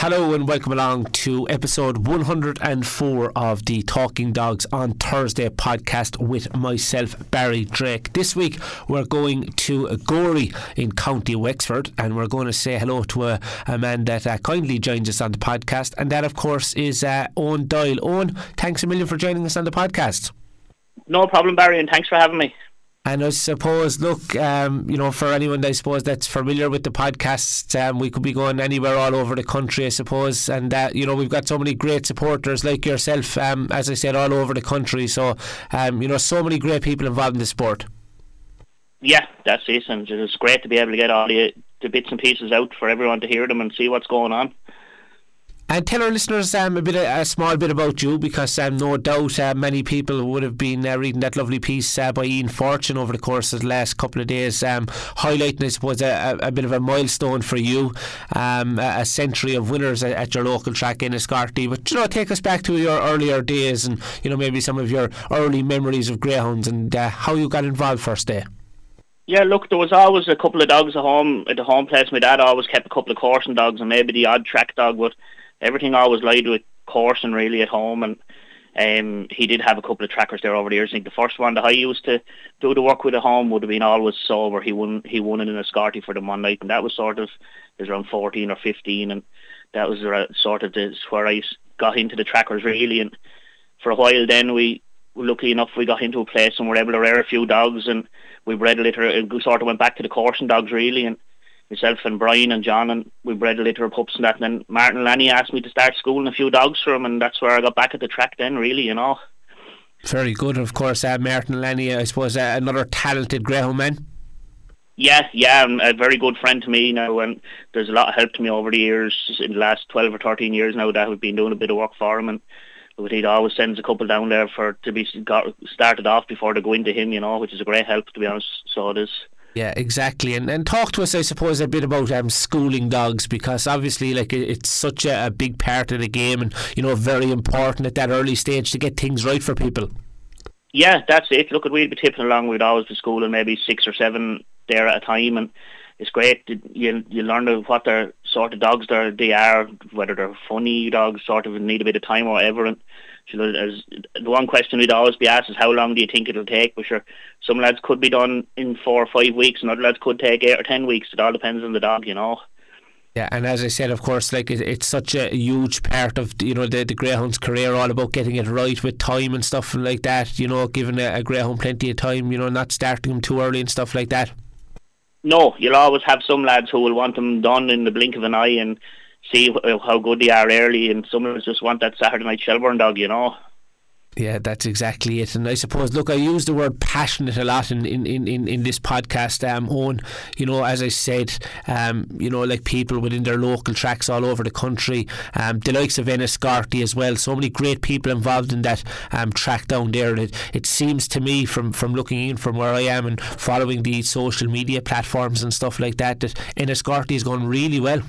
Hello and welcome along to episode 104 of the Talking Dogs on Thursday podcast with myself, Barry Drake. This week we're going to Gorey in County Wexford and we're going to say hello to a, a man that uh, kindly joins us on the podcast, and that, of course, is uh, Owen Doyle. Owen, thanks a million for joining us on the podcast. No problem, Barry, and thanks for having me. And I suppose, look, um, you know, for anyone I suppose that's familiar with the podcast, um, we could be going anywhere all over the country, I suppose. And uh, you know, we've got so many great supporters like yourself, um, as I said, all over the country. So, um, you know, so many great people involved in the sport. Yeah, that's it, and it's great to be able to get all the, the bits and pieces out for everyone to hear them and see what's going on. And tell our listeners um, a bit, a small bit about you, because um, no doubt uh, many people would have been uh, reading that lovely piece uh, by Ian Fortune over the course of the last couple of days, um, highlighting, I suppose, a, a, bit of a milestone for you, um, a, century of winners at, at your local track Enniscorthy. But you know, take us back to your earlier days, and you know maybe some of your early memories of greyhounds and uh, how you got involved first day. Yeah, look, there was always a couple of dogs at home at the home place. My dad always kept a couple of coursing dogs and maybe the odd track dog, but everything always lied with coursing really at home and um, he did have a couple of trackers there over the years. I think the first one that I used to do the work with at home would have been always sober. He won he won it in a Enniscorthy for them one night, and that was sort of it was around fourteen or fifteen, and that was sort of this where I got into the trackers really. And for a while, then we luckily enough we got into a place and were able to rear a few dogs, and we bred a litter. It sort of went back to the coursing dogs really, and myself and Brian and John and we bred a litter of pups and that. And then Martin Lanny asked me to start schooling a few dogs for him and that's where I got back at the track then really you know. Very good of course. Uh, Martin Lanny I suppose uh, another talented greyhound man? Yeah yeah a very good friend to me now and there's a lot of help to me over the years in the last 12 or 13 years now that I've been doing a bit of work for him. And but he always sends a couple down there for to be got started off before they go into him you know which is a great help to be honest. So it is yeah, exactly. And and talk to us, I suppose, a bit about um, schooling dogs because obviously, like it's such a, a big part of the game, and you know, very important at that early stage to get things right for people. Yeah, that's it. Look, we'd be tipping along. We'd always be schooling maybe six or seven there at a time, and it's great. You you learn what their sort of dogs they they are, whether they're funny dogs, sort of need a bit of time or whatever, and you know, as the one question we'd always be asked is how long do you think it'll take? But sure, some lads could be done in four or five weeks, and other lads could take eight or ten weeks. It all depends on the dog, you know. Yeah, and as I said, of course, like it, it's such a huge part of you know the the greyhound's career, all about getting it right with time and stuff like that. You know, giving a, a greyhound plenty of time. You know, not starting them too early and stuff like that. No, you'll always have some lads who will want them done in the blink of an eye, and see how good they are early, and some of us just want that Saturday night Shelbourne dog, you know. Yeah, that's exactly it. And I suppose, look, I use the word passionate a lot in, in, in, in this podcast, um, Owen. You know, as I said, um, you know, like people within their local tracks all over the country, um, the likes of Enniscorthy as well. So many great people involved in that um, track down there. It, it seems to me, from, from looking in from where I am and following the social media platforms and stuff like that, that Enniscorthy is going really well.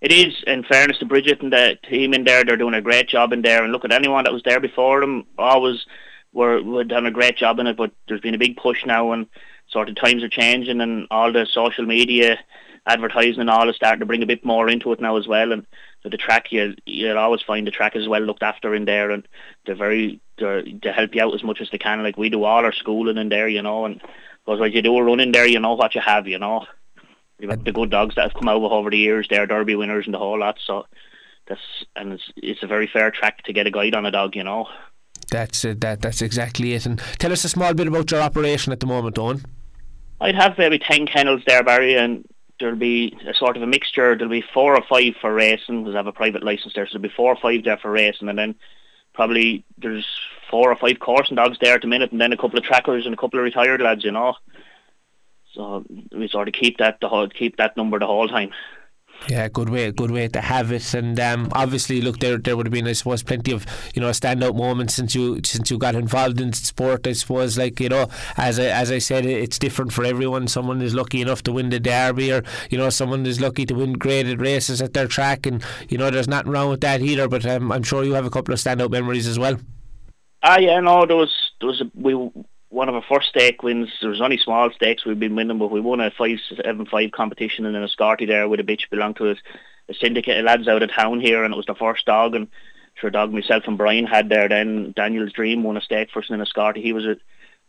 It is, in fairness to Bridget and the team in there, they're doing a great job in there. And look at anyone that was there before them, always were, were done a great job in it. But there's been a big push now, and sort of times are changing, and all the social media advertising and all is starting to bring a bit more into it now as well. And so the track, you you'll always find the track is well looked after in there, and they're very they're, they help you out as much as they can. Like we do all our schooling in there, you know, and because when you do a run in there, you know what you have, you know. We've had the good dogs that have come out over the years. They're Derby winners and the whole lot. So that's and it's it's a very fair track to get a guide on a dog, you know. That's uh, that. That's exactly it. And tell us a small bit about your operation at the moment, Owen. I'd have maybe ten kennels there, Barry, and there'll be a sort of a mixture. There'll be four or five for racing because I have a private license there, so there'll be four or five there for racing, and then probably there's four or five coursing dogs there at the minute, and then a couple of trackers and a couple of retired lads, you know. So we sort of keep that the whole keep that number the whole time. Yeah, good way, good way to have it. And um, obviously, look, there there would have been, I suppose, plenty of you know standout moments since you since you got involved in sport. I suppose, like you know, as I, as I said, it's different for everyone. Someone is lucky enough to win the derby, or you know, someone is lucky to win graded races at their track, and you know, there's nothing wrong with that either. But um, I'm sure you have a couple of standout memories as well. Ah, yeah, no, there was there was a, we one of our first stake wins. There was only small stakes we've been winning, but we won a five seven five competition and then a Scarty there with a bitch belonged to a, a syndicate of lads out of town here, and it was the first dog and sure dog myself and Brian had there. Then Daniel's Dream won a stake first in a Scarty. He was a,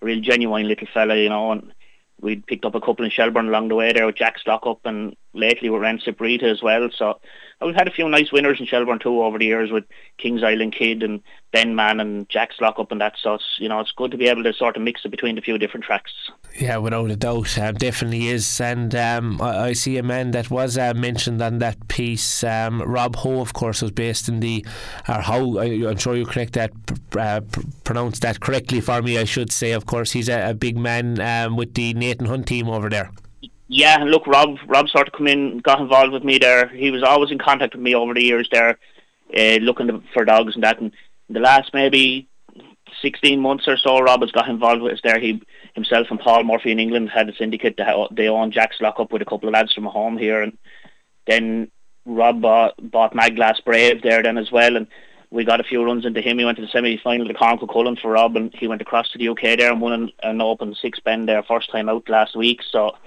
real genuine little fella, you know, and we'd picked up a couple in Shelbourne along the way there with Jack Up, and lately we ran Sabrita as well. So we've had a few nice winners in Shelbourne too over the years with Kings Island Kid and Ben Mann and Jack's Lockup and that. So it's, you know, it's good to be able to sort of mix it between a few different tracks. Yeah, without a doubt, um, definitely is. And um, I, I, see a man that was uh, mentioned on that piece. Um, Rob Ho, of course, was based in the, or how I, am sure you correct that, uh, pronounce that correctly for me. I should say, of course, he's a, a big man um, with the Nathan Hunt team over there. Yeah, look, Rob. Rob sort of come in, got involved with me there. He was always in contact with me over the years there, uh, looking to, for dogs and that. And the last maybe sixteen months or so, Rob has got involved with us there. He himself and Paul Murphy in England had a syndicate. They own Jack's Lock Up with a couple of lads from home here, and then Rob bought, bought Maglass Brave there then as well, and we got a few runs into him. He went to the semi-final the Corn Cuchulainn for Rob, and he went across to the UK there and won an, an open six bend there first time out last week. So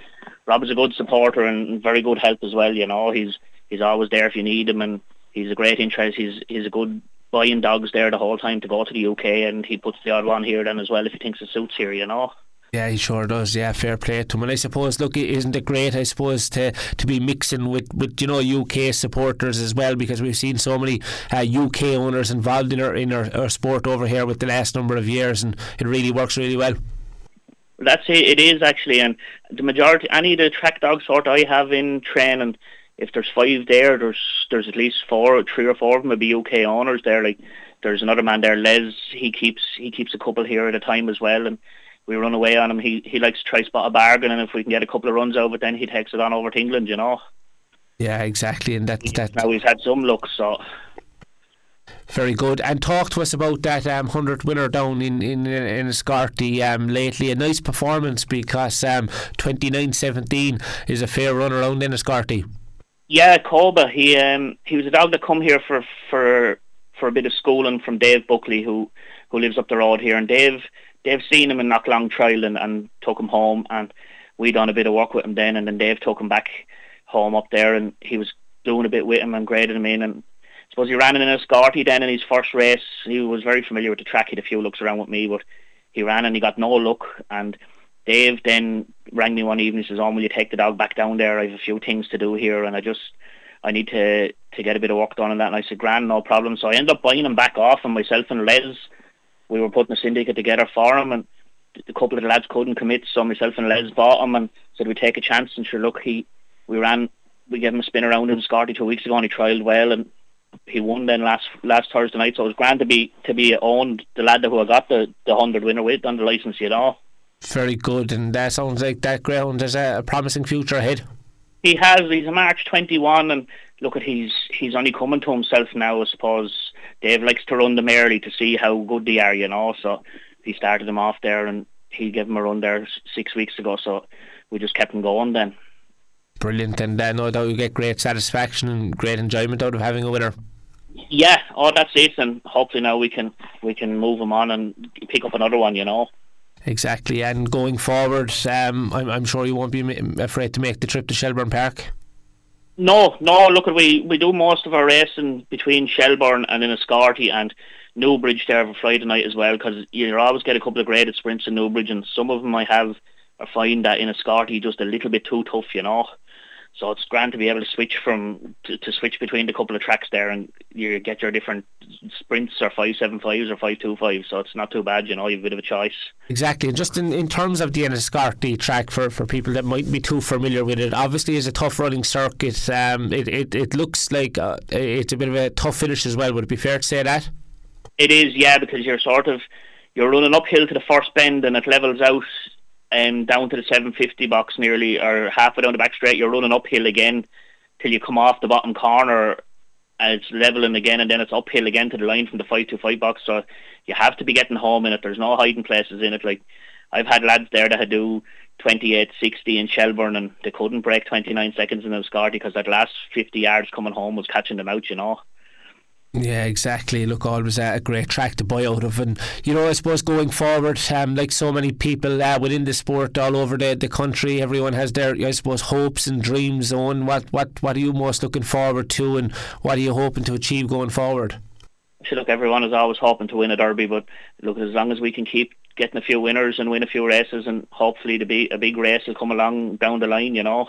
Rob is a good supporter and very good help as well. You know, he's he's always there if you need him, and he's a great interest. He's he's a good buying dogs there the whole time to go to the UK, and he puts the odd one here then as well if he thinks it suits here. You know. Yeah, he sure does. Yeah, fair play to him. And I suppose, look, isn't it great? I suppose to to be mixing with, with you know UK supporters as well because we've seen so many uh, UK owners involved in our in our, our sport over here with the last number of years, and it really works really well. That's it. It is actually, and the majority, any of the track dog sort I have in training, if there's five there, there's there's at least four, three or four of them would be UK owners there. Like there's another man there, Les. He keeps he keeps a couple here at a time as well, and we run away on him. He he likes to try spot a bargain, and if we can get a couple of runs over, then he takes it on over to England. You know. Yeah, exactly, and that that now he's had some luck, so very good. And talk to us about that um, 100 winner down in, in, in Scarty um, lately. A nice performance because um, 29-17 is a fair run around in Scarty. Yeah, Koba. He um, he was a dog that come here for for for a bit of schooling from Dave Buckley, who who lives up the road here. And Dave Dave seen him in Knocklong trial and, and took him home, and we done a bit of work with him then. And then Dave took him back home up there, and he was doing a bit with him and graded him in and suppose he ran in a Scarty then in his first race. He was very familiar with the track. He had a few looks around with me, but he ran and he got no look. And Dave then rang me one evening. He says, "Oh, will you take the dog back down there? I have a few things to do here, and I just I need to to get a bit of work done on that." And I said, "Grand, no problem." So I ended up buying him back off, and myself and Les, we were putting a syndicate together for him, and a couple of the lads couldn't commit, so myself and Les bought him and said we'd take a chance. And sure, look, he we ran, we gave him a spin around in Scarty two weeks ago, and he trialled well, and he won then last last Thursday night. So it was grand to be to be owned the lad who I got the the hundred winner with on the license, you know. Very good, and that sounds like that ground has a, a promising future ahead. He has. He's a March twenty one, and look at he's he's only coming to himself now. I suppose Dave likes to run them early to see how good they are, you know. So he started them off there, and he gave him a run there six weeks ago. So we just kept him going then brilliant, and uh, no doubt you get great satisfaction and great enjoyment out of having a winner. Yeah, oh, that's it, and hopefully now we can we can move him on and pick up another one, you know. Exactly, and going forward, um, I'm, I'm sure you won't be afraid to make the trip to Shelbourne Park. No, no. Look, we we do most of our racing between Shelbourne and Enniscorthy and Newbridge there for Friday night as well, because you always get a couple of graded sprints in Newbridge, and some of them I have are find that in Enniscorthy just a little bit too tough, you know. So it's grand to be able to switch from to, to, switch between the couple of tracks there, and you get your different sprints or five seven fives or five two fives. So it's not too bad, you know. You've a bit of a choice. Exactly, and just in, in terms of the Enniscorthy track for, for people that might be too familiar with it, obviously is a tough running circuit. Um, it, it it looks like uh, it's a bit of a tough finish as well. Would it be fair to say that? It is, yeah, because you're sort of you're running uphill to the first bend and it levels out um, down to the 750 box nearly, or halfway down the back straight, you're running uphill again till you come off the bottom corner. And it's leveling again, and then it's uphill again to the line from the 525 box. So you have to be getting home in it. There's no hiding places in it. Like I've had lads there that had do 28.60 in Shelbourne, and they couldn't break 29 seconds in the Scarty because that last 50 yards coming home was catching them out, you know. Yeah, exactly. Look, always a great track to buy out of, and you know, I suppose going forward, um, like so many people uh, within the sport all over the, the country, everyone has their, I suppose, hopes and dreams. On what what what are you most looking forward to, and what are you hoping to achieve going forward? So look, everyone is always hoping to win a derby, but look, as long as we can keep getting a few winners and win a few races, and hopefully the be a big race will come along down the line, you know.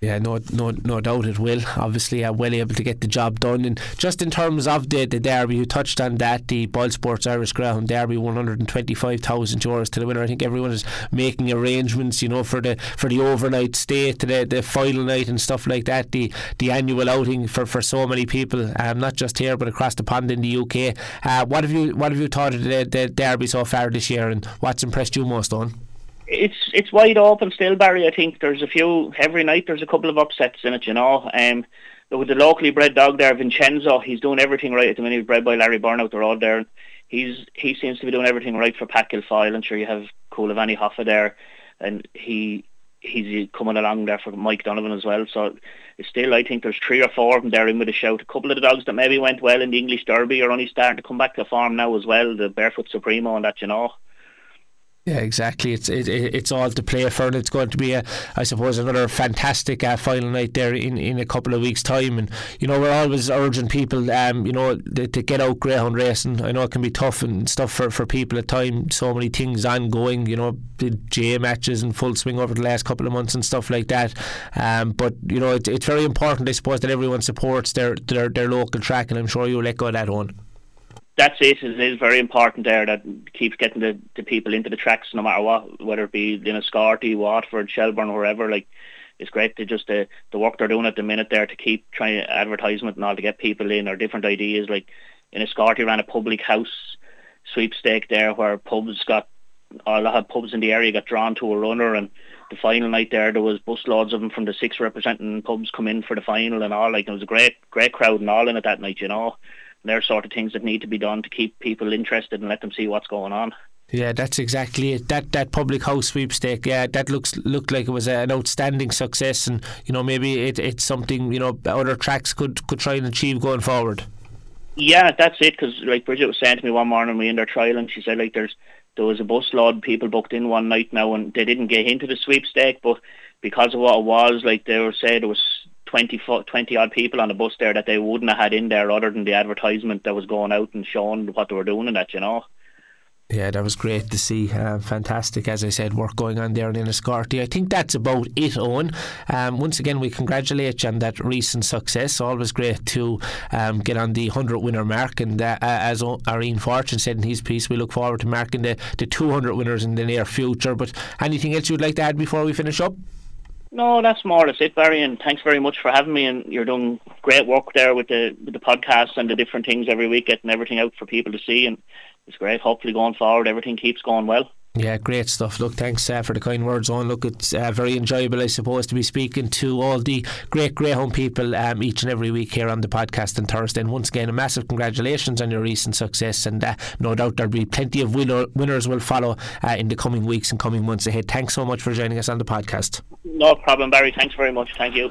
Yeah, no, no, no doubt it will. Obviously, I'm well able to get the job done. And just in terms of the, the derby, you touched on that, the Boyle Sports Irish Greyhound Derby, 125,000 euros to the winner. I think everyone is making arrangements, you know, for the for the overnight stay to the, the final night and stuff like that. The the annual outing for, for so many people, um, not just here but across the pond in the UK. Uh, what have you what have you thought of the, the derby so far this year, and what's impressed you most on? It's it's wide open still, Barry. I think there's a few every night. There's a couple of upsets in it, you know. Um, with the locally bred dog there, Vincenzo, he's doing everything right at the minute. He's bred by Larry Byrne out the road there. He's he seems to be doing everything right for Pat Kilfoyle. I'm sure you have Coolavanny Hoffa there, and he he's coming along there for Mike Donovan as well. So still, I think there's three or four of them there in with a shout. A couple of the dogs that maybe went well in the English Derby are only starting to come back to form now as well. The Barefoot Supremo and that, you know. Yeah, exactly. It's it, it's all to play for, and it's going to be, a, I suppose, another fantastic uh, final night there in, in a couple of weeks' time. And you know, we're always urging people, um, you know, to, to get out greyhound racing. I know it can be tough and stuff for, for people at times. So many things ongoing. You know, the J matches in full swing over the last couple of months and stuff like that. Um, but you know, it, it's very important, I suppose, that everyone supports their their, their local track, and I'm sure you'll let go of that one that's it. It is very important there that keeps getting the, the people into the tracks no matter what, whether it be Enniscorthy, Waterford, Shelbourne, wherever. Like it's great to just uh, the work they're doing at the minute there to keep trying advertisement and all to get people in or different ideas. Like Enniscorthy ran a public house sweepstake there where pubs got a lot of pubs in the area got drawn to a runner and the final night there there was busloads of them from the six representing pubs come in for the final and all like it was a great great crowd and all in it that night you know they're sort of things that need to be done to keep people interested and let them see what's going on. Yeah, that's exactly it. That that public house sweepstake, yeah, that looks looked like it was an outstanding success, and you know maybe it, it's something you know other tracks could could try and achieve going forward. Yeah, that's it. Because like Bridget was saying to me one morning, we in their trial, and she said like there's there was a bus load people booked in one night now, and they didn't get into the sweepstake, but because of what it was, like they were saying, there was 20, 20 odd people on the bus there that they wouldn't have had in there other than the advertisement that was going out and showing what they were doing and that, you know. Yeah, that was great to see. Uh, fantastic, as I said, work going on there in Enniscorthy. I think that's about it, Owen. Um, once again, we congratulate you on that recent success. Always great to um, get on the 100 winner mark. And uh, as Irene Fortune said in his piece, we look forward to marking the, the 200 winners in the near future. But anything else you'd like to add before we finish up? No, that's more or less it, Barry. And thanks very much for having me. And you're doing great work there with the with the podcast and the different things every week, getting everything out for people to see. And it's great. Hopefully, going forward, everything keeps going well. Yeah, great stuff. Look, thanks uh, for the kind words on. Look, it's uh, very enjoyable, I suppose, to be speaking to all the great Greyhound people um, each and every week here on the podcast on Thursday. And once again, a massive congratulations on your recent success. And uh, no doubt there'll be plenty of winner- winners will follow uh, in the coming weeks and coming months ahead. Thanks so much for joining us on the podcast. No problem, Barry. Thanks very much. Thank you.